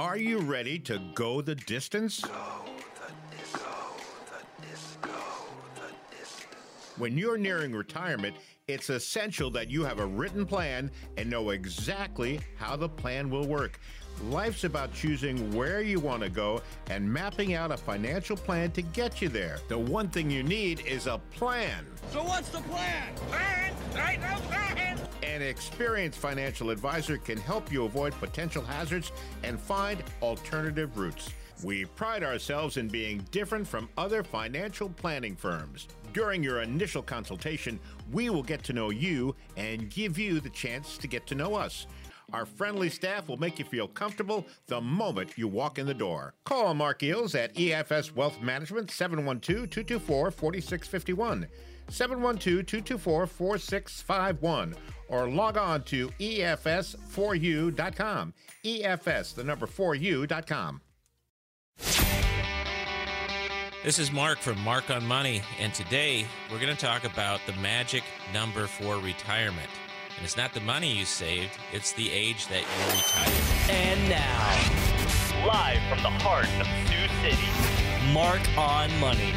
Are you ready to go the distance? When you're nearing retirement, it's essential that you have a written plan and know exactly how the plan will work. Life's about choosing where you want to go and mapping out a financial plan to get you there. The one thing you need is a plan. So what's the plan? Plan? Right, no plan. An experienced financial advisor can help you avoid potential hazards and find alternative routes. We pride ourselves in being different from other financial planning firms. During your initial consultation, we will get to know you and give you the chance to get to know us. Our friendly staff will make you feel comfortable the moment you walk in the door. Call Marc Geels at EFS Wealth Management 712 224 4651. 712 224 4651 or log on to EFS4U.com. EFS, the number 4U.com. This is Marc from Marc on Money, and today we're going to talk about the magic number for retirement. And it's not the money you saved, it's the age that you retire. And now, live from the heart of Sioux City, Marc on Money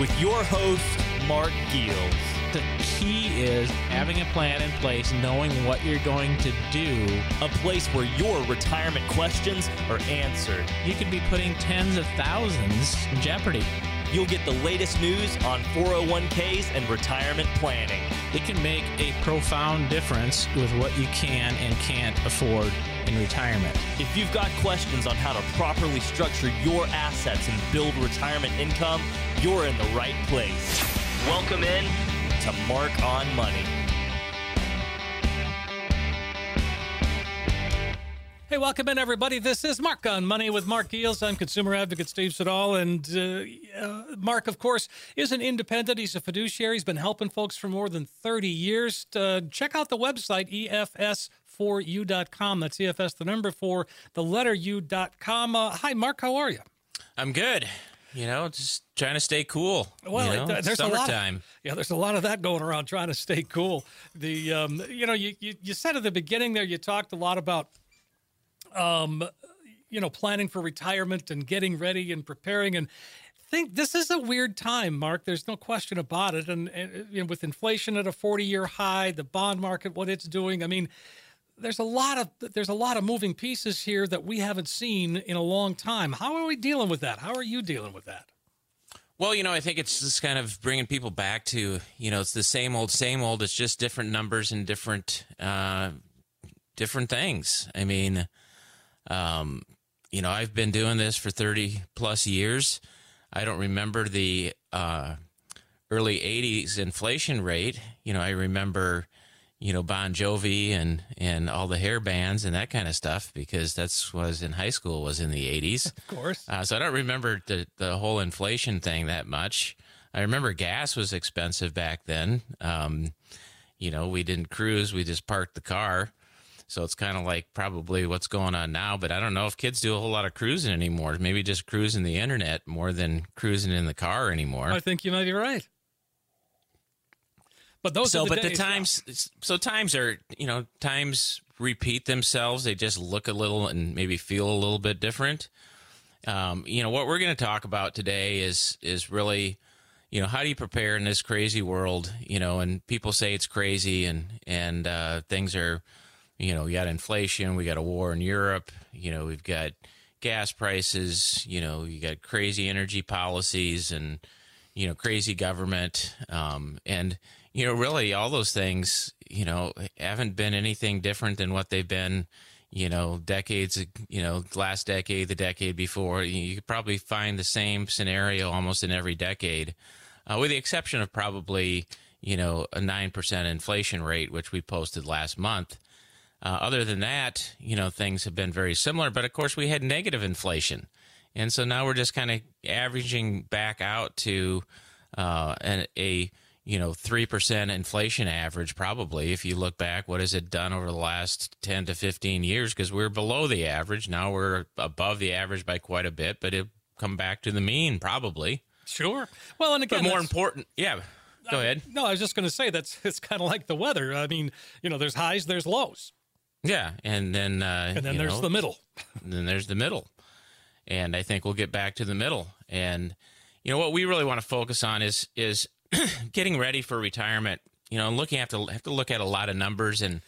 with your host, Marc Geels. The key is having a plan in place, knowing what you're going to do. A place where your retirement questions are answered. You could be putting tens of thousands in jeopardy. You'll get the latest news on 401ks and retirement planning. It can make a profound difference with what you can and can't afford in retirement. If you've got questions on how to properly structure your assets and build retirement income, you're in the right place. Welcome in to Marc on Money. Hey, welcome in, everybody. This is Marc on Money with Marc Geels. I'm consumer advocate Steve Siddall. And uh, uh, Marc, of course, is an independent. He's a fiduciary. He's been helping folks for more than 30 years. Uh, check out the website, EFS4U.com. That's EFS, the number four, the letter U.com. Uh, hi, Marc. How are you? I'm good. You know, just trying to stay cool. Well, you know, it- there's summertime. a lot. Of, yeah, there's a lot of that going around trying to stay cool. The um, you know, you, you you said at the beginning there, you talked a lot about um, you know, planning for retirement and getting ready and preparing and think this is a weird time, Marc. There's no question about it. And, and you know, with inflation at a 40-year high, the bond market, what it's doing, I mean, there's a lot of there's a lot of moving pieces here that we haven't seen in a long time. How are we dealing with that? How are you dealing with that? Well, you know, I think it's just kind of bringing people back to, you know, it's the same old, same old. It's just different numbers and different, uh, different things. I mean, um, you know, I've been doing this for 30 plus years. I don't remember the uh, early 80s inflation rate. You know, I remember, you know, Bon Jovi and, and all the hair bands and that kind of stuff because that's was in high school was in the 80s. Of course. Uh, so I don't remember the, the whole inflation thing that much. I remember gas was expensive back then. Um, you know, we didn't cruise, we just parked the car. So it's kind of like probably what's going on now, but I don't know if kids do a whole lot of cruising anymore. Maybe just cruising the internet more than cruising in the car anymore. I think you might be right. But those so are the but the days. times so times are you know times repeat themselves. They just look a little and maybe feel a little bit different. Um, you know what we're going to talk about today is is really you know how do you prepare in this crazy world you know and people say it's crazy and and uh, things are you know we got inflation we got a war in europe you know we've got gas prices you know you got crazy energy policies and you know crazy government. Um, and you know really all those things you know haven't been anything different than what they've been you know decades you know last decade the decade before. You, could probably find the same scenario almost in every decade uh, with the exception of probably you know a 9% inflation rate which we posted last month. Uh, other than that you know things have been very similar but of course we had negative inflation. And so now we're just kind of averaging back out to uh, an, a you know three percent inflation average probably if you look back what has it done over the last 10 to 15 years because we're below the average now we're above the average by quite a bit but it'll come back to the mean probably Sure. Well, and again, but more important yeah go ahead No, I was just going to say that's it's kind of like the weather. I mean, you know, there's highs, there's lows. Yeah, and then uh, And then there's know, the middle. And then there's the middle, and I think we'll get back to the middle. And you know what we really want to focus on is is getting ready for retirement. You know, looking have to have to look at a lot of numbers, and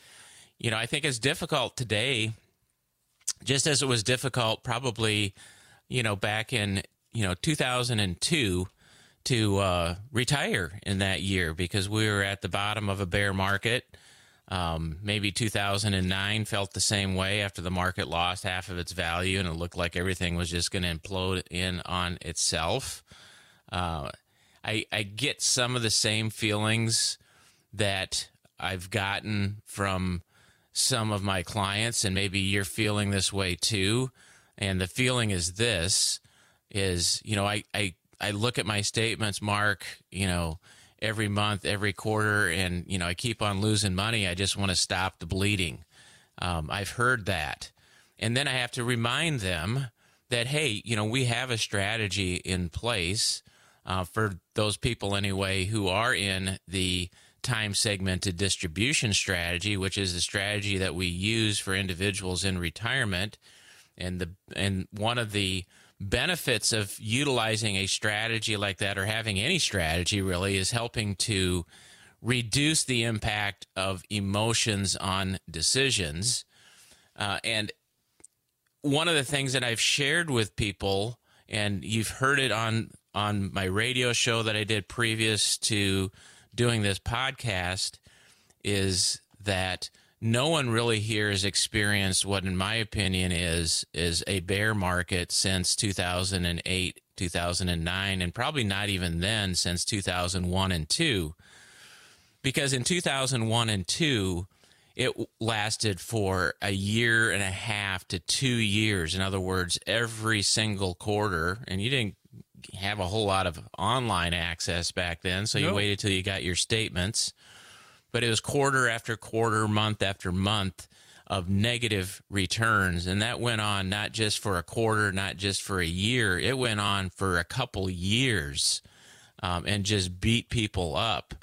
you know I think it's difficult today, just as it was difficult probably, you know, back in you know 2002 to uh, retire in that year because we were at the bottom of a bear market. Um, maybe 2009 felt the same way after the market lost half of its value and it looked like everything was just going to implode in on itself. Uh, I, I get some of the same feelings that I've gotten from some of my clients, and maybe you're feeling this way too. And the feeling is this is, you know, I, I, I look at my statements, Marc, you know, every month, every quarter, and, you know, I keep on losing money. I just want to stop the bleeding. Um, I've heard that. And then I have to remind them that, hey, you know, we have a strategy in place uh, for those people anyway who are in the time segmented distribution strategy, which is the strategy that we use for individuals in retirement. And the and one of the benefits of utilizing a strategy like that or having any strategy really is helping to reduce the impact of emotions on decisions. Uh, and one of the things that I've shared with people, and you've heard it on on my radio show that I did previous to doing this podcast, is that no one really here has experienced what, in my opinion, is is a bear market since 2008, 2009, and probably not even then since 2001 and two, because in 2001 and two it lasted for a year and a half to two years. In other words, every single quarter, and you didn't have a whole lot of online access back then, so you waited till you got your statements. But it was quarter after quarter, month after month of negative returns. And that went on not just for a quarter, not just for a year, it went on for a couple years um, and just beat people up.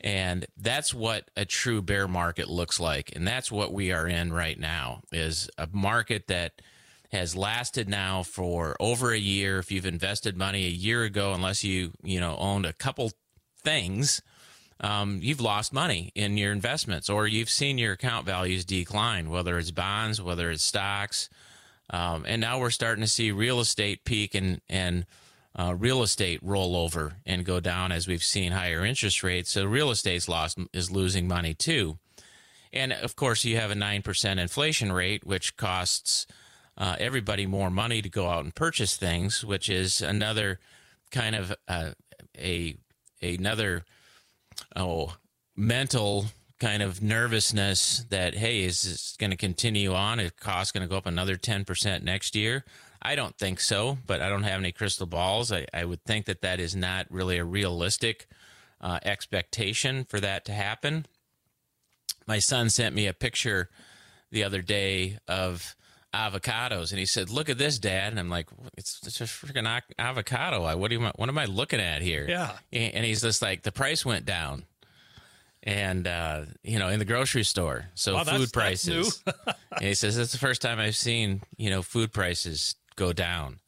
And that's what a true bear market looks like. And that's what we are in right now is a market that has lasted now for over a year. If you've invested money a year ago, unless you, you know, owned a couple things, um, you've lost money in your investments or you've seen your account values decline, whether it's bonds, whether it's stocks. Um, and now we're starting to see real estate peak and, and uh, real estate roll over and go down as we've seen higher interest rates. So real estate's lost is losing money too. And of course, you have a 9% inflation rate, which costs uh, everybody more money to go out and purchase things, which is another kind of uh, a another oh mental kind of nervousness that hey is this going to continue on? Is cost going to go up another 10% next year? I don't think so but i don't have any crystal balls. I, I would think that that is not really a realistic uh, expectation for that to happen. My son sent me a picture the other day of avocados. And he said look at this dad. And i'm like it's, it's a freaking avocado. I- what do you what am i looking at here? Yeah. and he's just like the price went down. And uh, you know in the grocery store. So Wow, food that's prices. And he says that's the first time i've seen you know food prices go down.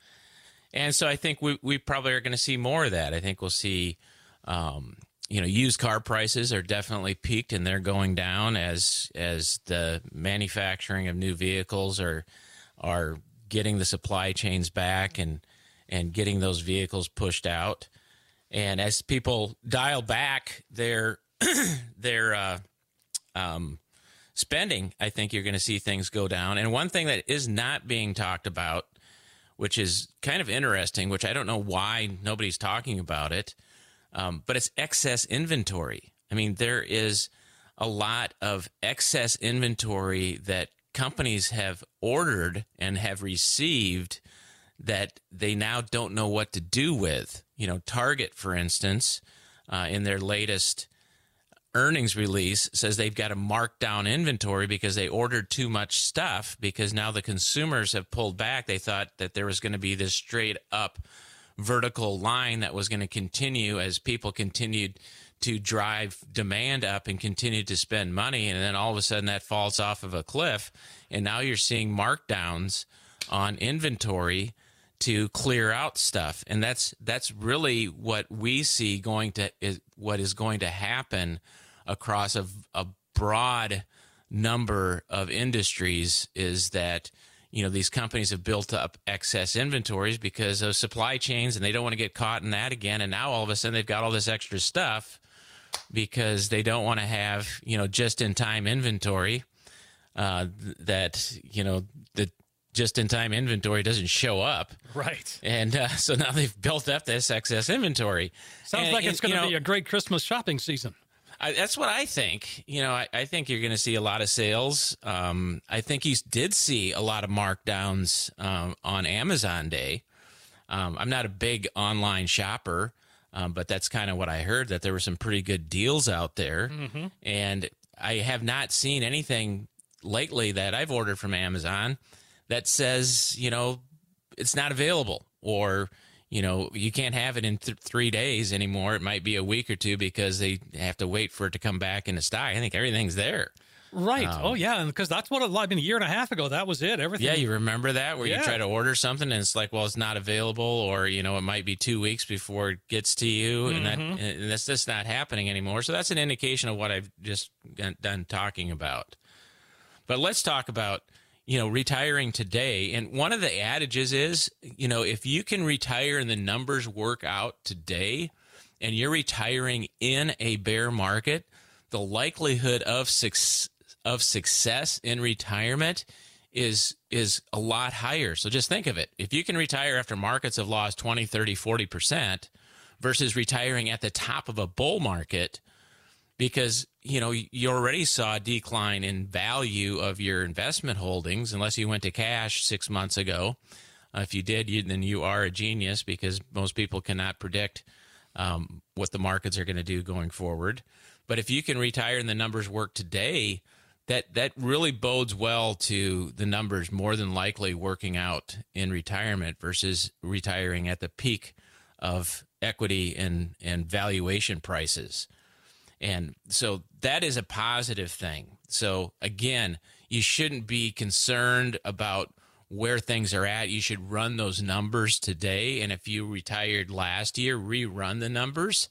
And so i think we, we probably are going to see more of that. I think we'll see um, you know used car prices are definitely peaked and they're going down as as the manufacturing of new vehicles are are getting the supply chains back and and getting those vehicles pushed out and as people dial back their their uh, um, spending, I think you're going to see things go down. And one thing that is not being talked about, which is kind of interesting, which I don't know why nobody's talking about it, um, but it's excess inventory. I mean, there is a lot of excess inventory that companies have ordered and have received that they now don't know what to do with. You know, Target, for instance, uh, in their latest earnings release says they've got to mark down inventory because they ordered too much stuff because now the consumers have pulled back. They thought that there was going to be this straight up vertical line that was going to continue as people continued to drive demand up and continue to spend money and then all of a sudden that falls off of a cliff and now you're seeing markdowns on inventory to clear out stuff. And that's that's really what we see going to is what is going to happen across a, a broad number of industries is that you know these companies have built up excess inventories because of supply chains and they don't want to get caught in that again and now all of a sudden they've got all this extra stuff because they don't want to have you know just in time inventory uh, that you know the just in time inventory doesn't show up Right. and uh, so now they've built up this excess inventory Sounds And- like it's going you to know, be a great Christmas shopping season. I, that's what I think. You know, I, I think you're going to see a lot of sales. Um, I think you did see a lot of markdowns um, on Amazon Day. Um, I'm not a big online shopper, um, but that's kind of what I heard that there were some pretty good deals out there. And I have not seen anything lately that I've ordered from Amazon that says, you know, it's not available or you know you can't have it in th- three days anymore it might be a week or two because they have to wait for it to come back in the stock i think everything's there Right. Um, oh, yeah. And because that's what I mean, a year and a half ago, that was it. Everything. yeah you remember that where Yeah. you try to order something and it's like well it's not available or you know it might be two weeks before it gets to you and that mm-hmm. and that's just not happening anymore so that's an indication of what i've just done talking about but let's talk about you know retiring today. And one of the adages is you know if you can retire and the numbers work out today and you're retiring in a bear market the likelihood of success of success in retirement is is a lot higher. So just think of it. If you can retire after markets have lost 20 30 40% versus retiring at the top of a bull market because you know you already saw a decline in value of your investment holdings unless you went to cash six months ago. Uh, if you did you, then you are a genius because most people cannot predict um, what the markets are going to do going forward. But if you can retire and the numbers work today that that really bodes well to the numbers more than likely working out in retirement versus retiring at the peak of equity and and valuation prices and so that is a positive thing. So again, you shouldn't be concerned about where things are at. You should run those numbers today. And if you retired last year, rerun the numbers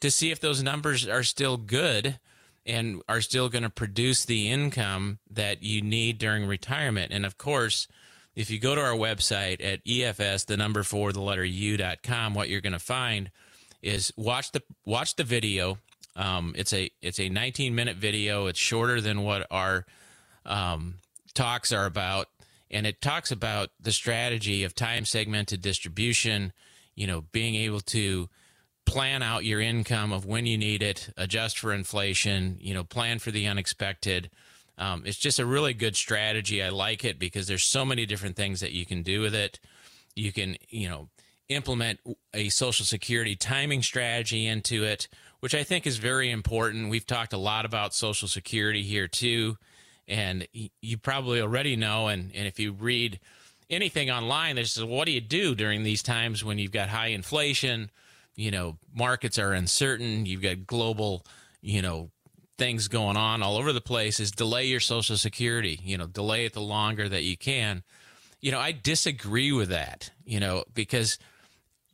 to see if those numbers are still good and are still going to produce the income that you need during retirement. And of course, if you go to our website at EFS, the number four, the letter U.com, what you're going to find is watch the watch the video. Um, it's a it's a 19 minute video. It's shorter than what our um, talks are about, and it talks about the strategy of time segmented distribution. You know, being able to plan out your income of when you need it, adjust for inflation. You know, plan for the unexpected. Um, it's just a really good strategy. I like it because there's so many different things that you can do with it. You can, you know, implement a social security timing strategy into it, which I think is very important. We've talked a lot about social security here too, and you probably already know. And, and if you read anything online, there's what do you do during these times when you've got high inflation? You know, markets are uncertain. You've got global, you know, things going on all over the place. Is delay your social security. You know, delay it the longer that you can. You know, I disagree with that. You know, because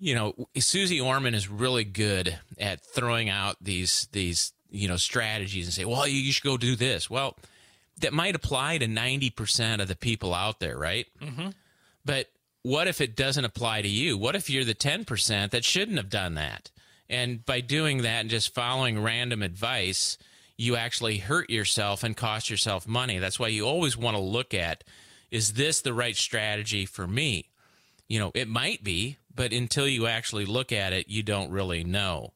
you know, Susie Orman is really good at throwing out these these you know strategies and say, well, you, should go do this. Well, that might apply to ninety percent of the people out there, right? Mm-hmm. But what if it doesn't apply to you? What if you're the ten percent that shouldn't have done that? And by doing that and just following random advice, you actually hurt yourself and cost yourself money. That's why you always want to look at is this the right strategy for me? You know, it might be, but until you actually look at it, you don't really know.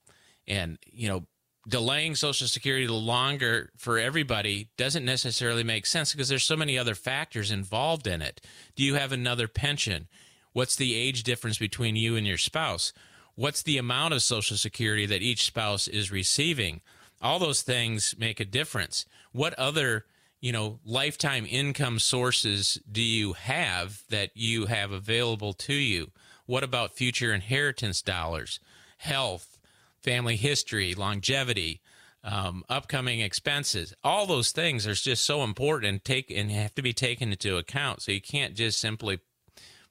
And, you know, delaying Social Security the longer for everybody doesn't necessarily make sense because there's so many other factors involved in it. Do you have another pension? What's the age difference between you and your spouse? What's the amount of Social Security that each spouse is receiving? All those things make a difference. What other you know, lifetime income sources do you have that you have available to you? What about future inheritance dollars, health, family history, longevity, um, upcoming expenses. All those things are just so important and take and have to be taken into account. So you can't just simply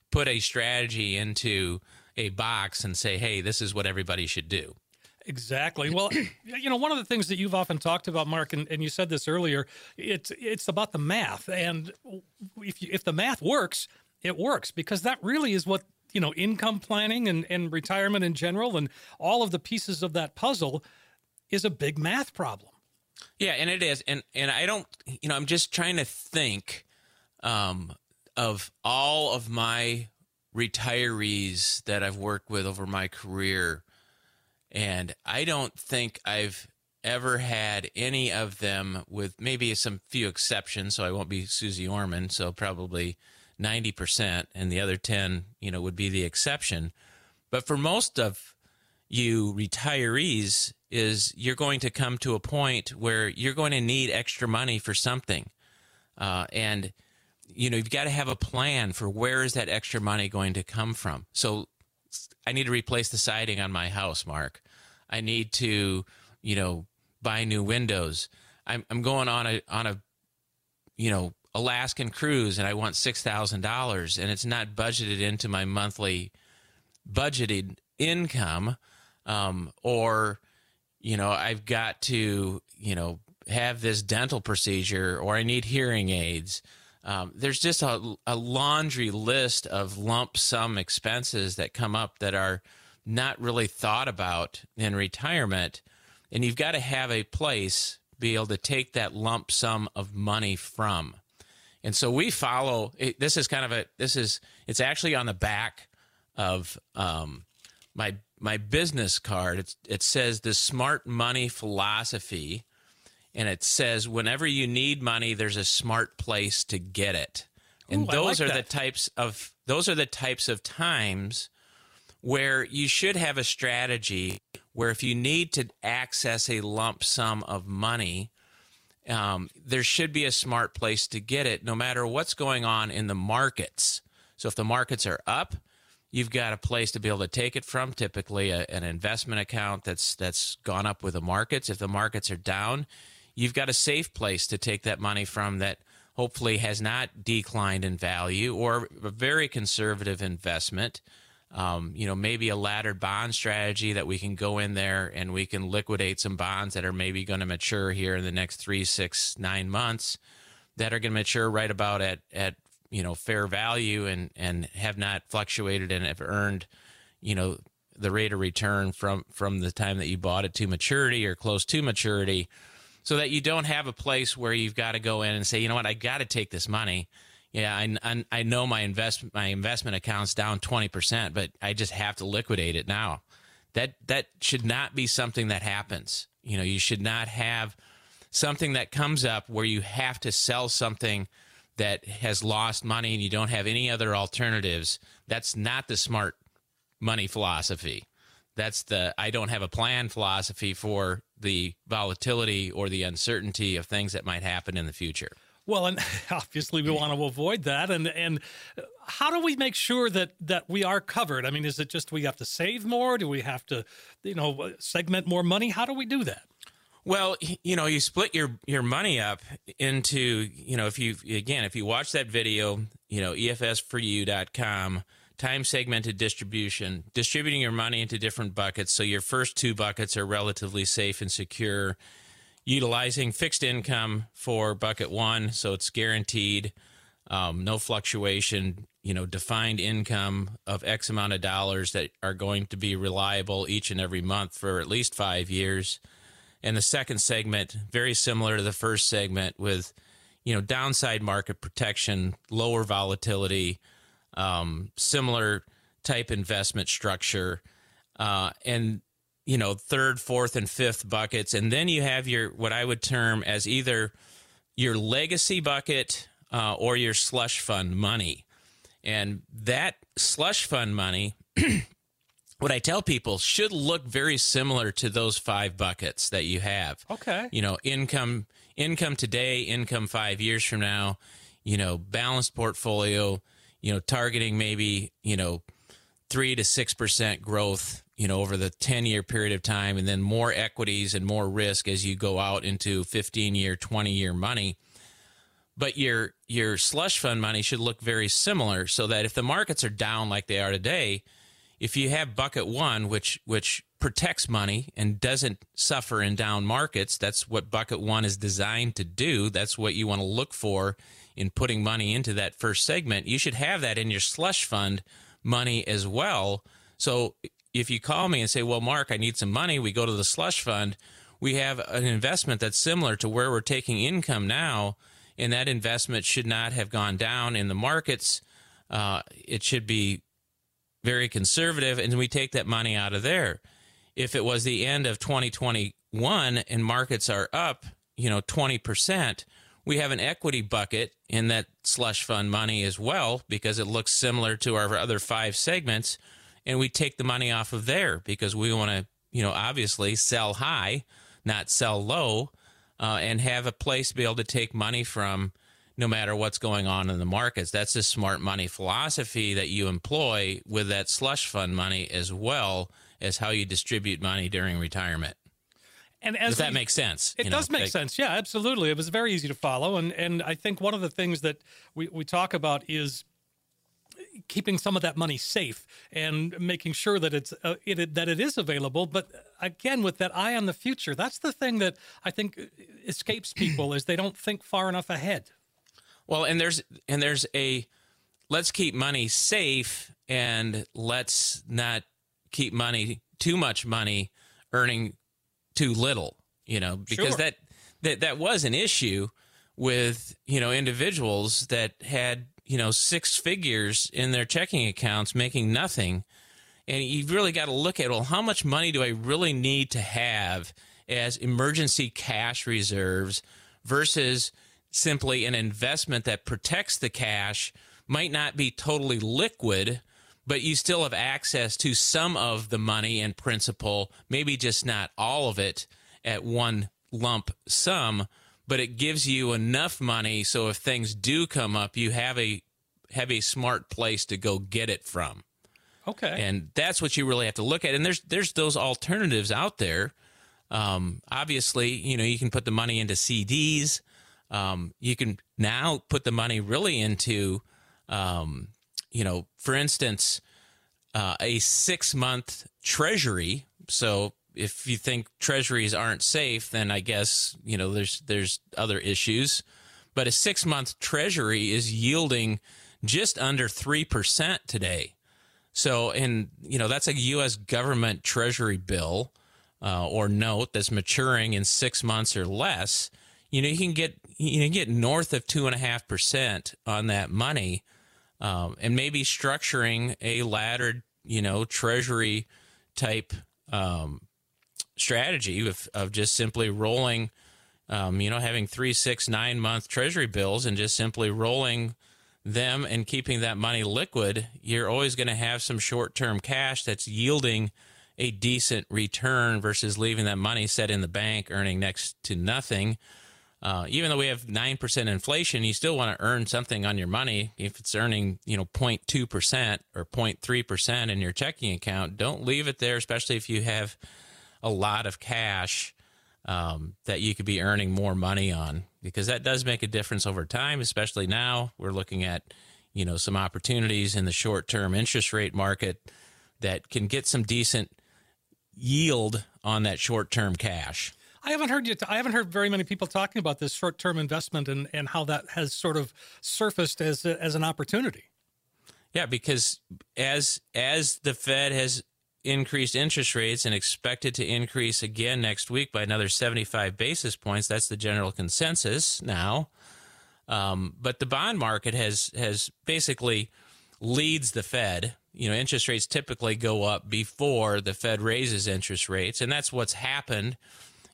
put a strategy into a box and say, "Hey, this is what everybody should do." Exactly. Well, you know, one of the things that you've often talked about, Marc, and, and you said this earlier, it's it's about the math, and if you, if the math works, it works because that really is what you know income planning and, and retirement in general and all of the pieces of that puzzle is a big math problem. Yeah, and it is, and and I don't, you know, I'm just trying to think um, of all of my retirees that I've worked with over my career, and I don't think I've ever had any of them, with maybe some few exceptions. So I won't be Susie Orman, so probably ninety percent, and the other ten, you know, would be the exception. But for most of you retirees, is you're going to come to a point where you're going to need extra money for something, uh, and you know you've got to have a plan for where is that extra money going to come from. So I need to replace the siding on my house, Marc. I need to, you know, buy new windows. I'm I'm going on a on a, you know, Alaskan cruise and I want six thousand dollars and it's not budgeted into my monthly budgeted income, um, or you know, I've got to, you know, have this dental procedure or I need hearing aids. Um, there's just a, a laundry list of lump sum expenses that come up that are not really thought about in retirement. And you've got to have a place be able to take that lump sum of money from. And so we follow. It, this is kind of a. This is. It's actually on the back of um, my my business card. It's, it says the smart money philosophy, and it says whenever you need money, there's a smart place to get it. And Ooh, those like are that. the types of those are the types of times where you should have a strategy where if you need to access a lump sum of money, um, there should be a smart place to get it, no matter what's going on in the markets. So if the markets are up, you've got a place to be able to take it from. Typically, a, an investment account that's that's gone up with the markets. If the markets are down, you've got a safe place to take that money from that hopefully has not declined in value or a very conservative investment. Um, you know, maybe a laddered bond strategy that we can go in there and we can liquidate some bonds that are maybe going to mature here in the next three, six, nine months that are going to mature right about at, at, you know, fair value and, and have not fluctuated and have earned, you know, the rate of return from, from the time that you bought it to maturity or close to maturity so that you don't have a place where you've got to go in and say, you know what, I got to take this money. Yeah, I, I, I know my invest my investment account's down twenty percent, but I just have to liquidate it now. That that should not be something that happens. You know, you should not have something that comes up where you have to sell something that has lost money and you don't have any other alternatives. That's not the smart money philosophy. That's the I don't have a plan philosophy for the volatility or the uncertainty of things that might happen in the future. Well, and obviously we want to avoid that. And and how do we make sure that that we are covered? I mean, is it just we have to save more? Do we have to, you know, segment more money? How do we do that? Well, you know, you split your your money up into, you know, if you again, if you watch that video, you know, EFS4U.com, time segmented distribution, distributing your money into different buckets. So your first two buckets are relatively safe and secure. Utilizing fixed income for bucket one, so it's guaranteed, um, no fluctuation. You know, defined income of X amount of dollars that are going to be reliable each and every month for at least five years. And the second segment, very similar to the first segment, with you know downside market protection, lower volatility, um, similar type investment structure, uh, and you know third, fourth, and fifth buckets, and then you have your what I would term as either your legacy bucket uh, or your slush fund money, and that slush fund money. what I tell people should look very similar to those five buckets that you have. Okay. You know, income income today, income 5 years from now, you know, balanced portfolio, you know, targeting maybe, you know, three to six percent growth, you know, over the ten year period of time, and then more equities and more risk as you go out into fifteen year, twenty year money. But your your slush fund money should look very similar, so that if the markets are down like they are today, if you have bucket one, which which protects money and doesn't suffer in down markets, that's what bucket one is designed to do. That's what you want to look for in putting money into that first segment. You should have that in your slush fund money as well. So if you call me and say, "Well, Marc, I need some money," we go to the slush fund. We have an investment that's similar to where we're taking income now, and that investment should not have gone down in the markets. Uh, it should be very conservative, and we take that money out of there. If it was the end of 2021 and markets are up, you know, 20%, we have an equity bucket in that slush fund money as well because it looks similar to our other five segments. And we take the money off of there because we want to, you know, obviously sell high, not sell low, uh, and have a place to be able to take money from no matter what's going on in the markets. That's the smart money philosophy that you employ with that slush fund money as well as how you distribute money during retirement. And as Does that we- make sense? It You know, does make like- sense. Yeah, absolutely. It was very easy to follow, and and I think one of the things that we we talk about is keeping some of that money safe and making sure that it's uh, it, that it is available. But again, with that eye on the future, that's the thing that I think escapes people is they don't think far enough ahead. Well, and there's and there's a let's keep money safe and let's not keep money too much money earning too little, you know, because Sure. that that that was an issue with, you know, individuals that had, you know, six figures in their checking accounts making nothing. And you've really got to look at, well, how much money do I really need to have as emergency cash reserves versus simply an investment that protects the cash, might not be totally liquid, but you still have access to some of the money and principal, maybe just not all of it at one lump sum, but it gives you enough money so if things do come up, you have a have a smart place to go get it from Okay. and that's what you really have to look at. And there's there's those alternatives out there. Um, obviously, you know you can put the money into CDs. Um, you can now put the money really into, um, you know, for instance, uh, a six month treasury. So if you think treasuries aren't safe, then I guess you know there's there's other issues. But a six month treasury is yielding just under three percent today. So, and you know, that's a U.S. government Treasury bill uh, or note that's maturing in six months or less. You know, you can get you can get north of two and a half percent on that money, um, and maybe structuring a laddered, you know, Treasury type um, strategy of, of just simply rolling, um, you know, having three, six, nine month Treasury bills and just simply rolling them and keeping that money liquid, you're always going to have some short term cash that's yielding a decent return versus leaving that money set in the bank earning next to nothing. Uh, even though we have 9% inflation, you still want to earn something on your money. If it's earning, you know, 0.2% or 0.3% in your checking account, don't leave it there, especially if you have a lot of cash um, that you could be earning more money on because that does make a difference over time especially now we're looking at you know some opportunities in the short term interest rate market that can get some decent yield on that short term cash I haven't heard you. T- I haven't heard very many people talking about this short-term investment and, and how that has sort of surfaced as a, as an opportunity. Yeah, because as as the Fed has increased interest rates and expected to increase again next week by another 75 basis points, that's the general consensus now. Um, but the bond market has has basically leads the Fed. You know, interest rates typically go up before the Fed raises interest rates, and that's what's happened.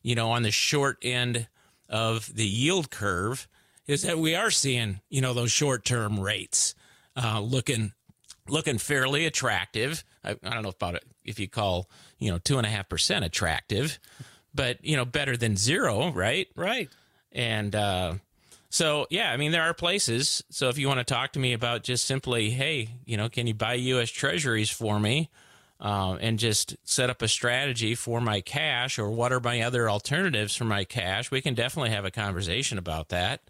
You know, on the short end of the yield curve, is that we are seeing you know those short term rates uh, looking looking fairly attractive. I, I don't know about it if you call you know two and a half percent attractive, but you know better than zero, right? Right. And uh, So yeah, I mean there are places. So if you want to talk to me about just simply, hey, you know, can you buy U.S. Treasuries for me, uh, and just set up a strategy for my cash, or what are my other alternatives for my cash? We can definitely have a conversation about that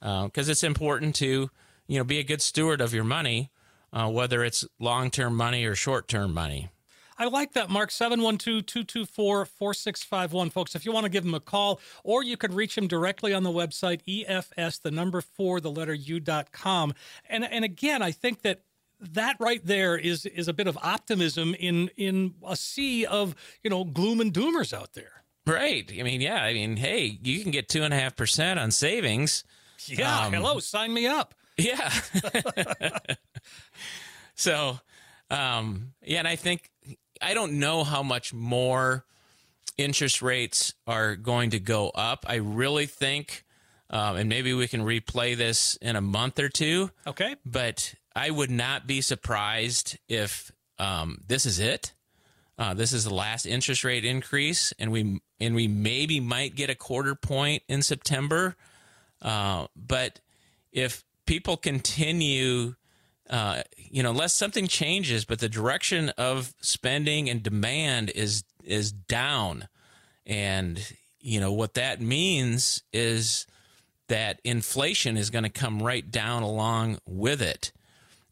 because uh, it's important to you know be a good steward of your money, uh, whether it's long term money or short term money. I like that, Marc. 712 224 4651. Folks, if you want to give him a call, or you could reach him directly on the website, EFS, the number four, the letter U.com. And, and again, I think that that right there is is a bit of optimism in in a sea of you know gloom and doomers out there. Right. I mean, yeah. I mean, hey, you can get two and a half percent on savings. Yeah. Um, hello, sign me up. Yeah. so, um, yeah, and I think I don't know how much more interest rates are going to go up. I really think, um, and maybe we can replay this in a month or two. Okay. But I would not be surprised if um, this is it. Uh, this is the last interest rate increase, and we and we maybe might get a quarter point in September. Uh, but if people continue uh, you know, unless something changes, but the direction of spending and demand is is down, and you know what that means is that inflation is going to come right down along with it,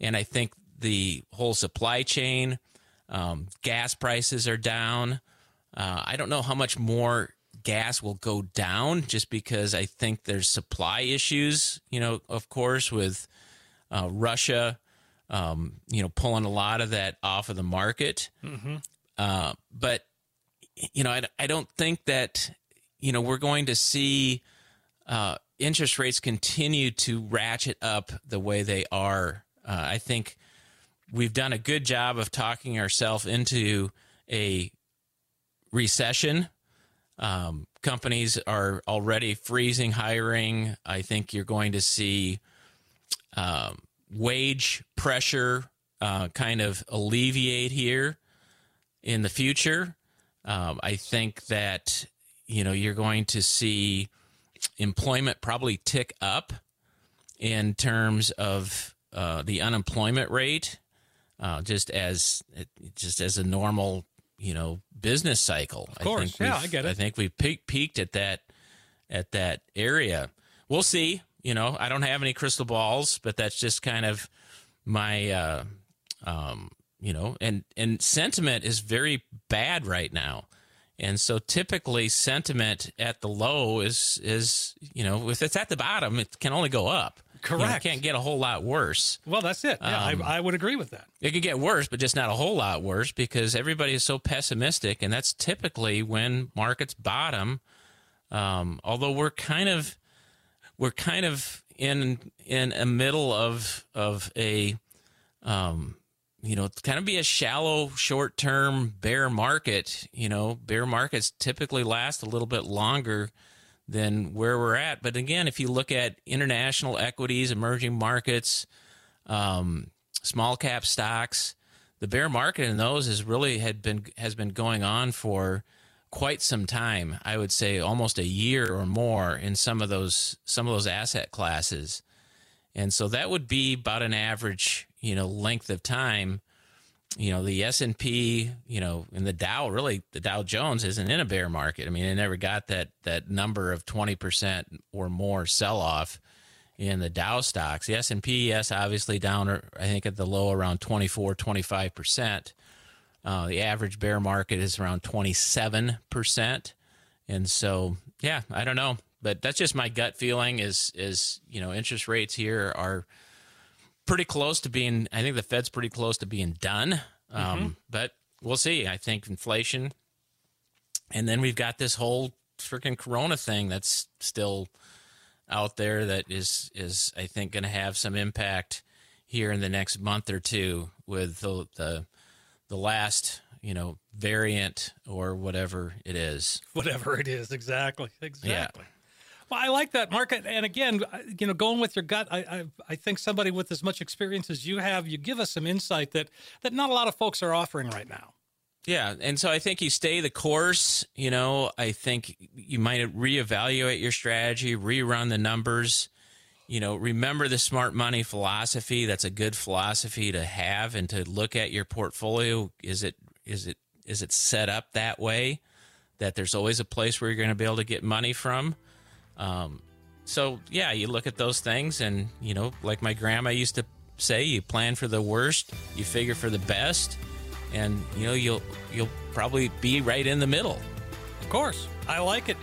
and I think the whole supply chain, um, gas prices are down. Uh, I don't know how much more gas will go down, just because I think there's supply issues. You know, of course, with uh, Russia um, you know, pulling a lot of that off of the market. Mm-hmm. Uh, but you know, I, I don't think that you know we're going to see uh, interest rates continue to ratchet up the way they are. Uh, I think we've done a good job of talking ourselves into a recession. Um, companies are already freezing hiring. I think you're going to see um, wage pressure uh, kind of alleviate here in the future. Um, I think that you know you're going to see employment probably tick up in terms of uh, the unemployment rate, uh, just as just as a normal you know business cycle. Of course, I yeah, I get it. I think we peaked, peaked at that at that area. We'll see. You know, I don't have any crystal balls, but that's just kind of my, uh, um, you know, and and sentiment is very bad right now, and so typically sentiment at the low is is you know if it's at the bottom, it can only go up. Correct. You know, it can't get a whole lot worse. Well, that's it. Yeah, um, I, I, would agree with that. It could get worse, but just not a whole lot worse because everybody is so pessimistic, and that's typically when markets bottom. Um, although we're kind of we're kind of in in a middle of of a um, you know, kind of be a shallow, short term bear market. You know, bear markets typically last a little bit longer than where we're at. But again, if you look at international equities, emerging markets, um, small cap stocks, the bear market in those has really had been has been going on for quite some time. I would say almost a year or more in some of those some of those asset classes. And so that would be about an average, you know, length of time. You know, the S&P, you know, and the Dow really the Dow Jones isn't in a bear market. I mean, it never got that that number of 20% or more sell off in the Dow stocks. The S&P yes, obviously down I think at the low around 24 25%. Uh, the average bear market is around 27%. And so, yeah, I don't know, but that's just my gut feeling is is, you know, interest rates here are pretty close to being I think the Fed's pretty close to being done. Um, mm-hmm. but we'll see. I think inflation and then we've got this whole freaking corona thing that's still out there that is is I think going to have some impact here in the next month or two with the, the the last you know variant or whatever it is whatever it is exactly exactly yeah. I like that marc and again you know going with your gut I, I, I think somebody with as much experience as you have you give us some insight that that not a lot of folks are offering right now yeah and so i think you stay the course you know i think you might reevaluate your strategy rerun the numbers you know, remember the smart money philosophy. That's a good philosophy to have and to look at your portfolio. Is it is it is it set up that way that there's always a place where you're going to be able to get money from? Um, so yeah, you look at those things, and you know, like my grandma used to say, you plan for the worst, you figure for the best, and you know you'll you'll probably be right in the middle. Of course, I like it.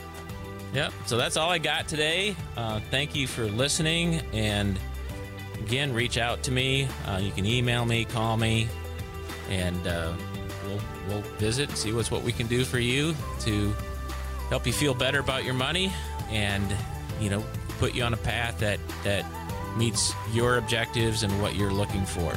Yep. So that's all I got today. Uh, thank you for listening. And again, reach out to me. Uh, you can email me, call me, and uh, we'll, we'll visit, see what's what we can do for you to help you feel better about your money and, you know, put you on a path that, that meets your objectives and what you're looking for.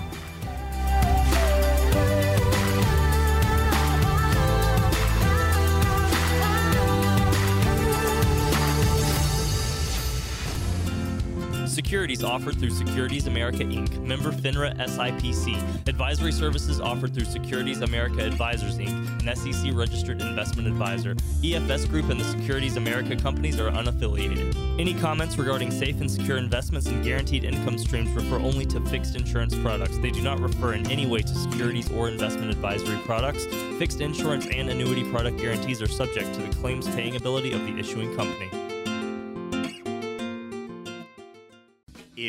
Securities offered through Securities America Inc., member FINRA SIPC. Advisory services offered through Securities America Advisors Inc., an SEC registered investment advisor. EFS Group and the Securities America companies are unaffiliated. Any comments regarding safe and secure investments and guaranteed income streams refer only to fixed insurance products. They do not refer in any way to securities or investment advisory products. Fixed insurance and annuity product guarantees are subject to the claims paying ability of the issuing company.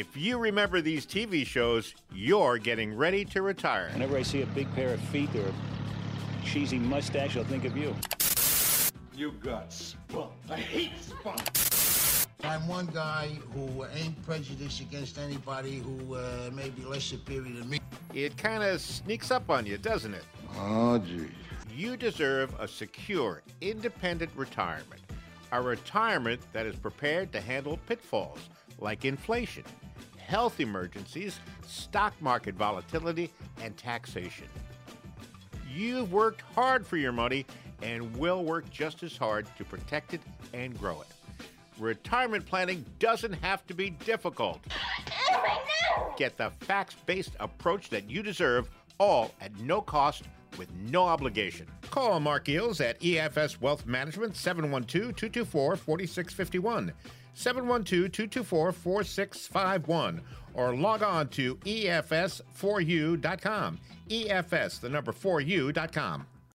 If you remember these TV shows, you're getting ready to retire. Whenever I see a big pair of feet or a cheesy mustache, I'll think of you. You got spunk. I hate spunk. I'm one guy who ain't prejudiced against anybody who uh, may be less superior than me. It kind of sneaks up on you, doesn't it? Oh, gee. You deserve a secure, independent retirement. A retirement that is prepared to handle pitfalls like inflation, health emergencies, stock market volatility, and taxation. You've worked hard for your money and will work just as hard to protect it and grow it. Retirement planning doesn't have to be difficult. Get the facts based approach that you deserve, all at no cost with no obligation. Call Marc Geels at EFS Wealth Management 712 224 4651. 712 224 4651 or log on to EFS4U.com. EFS, the number 4U.com.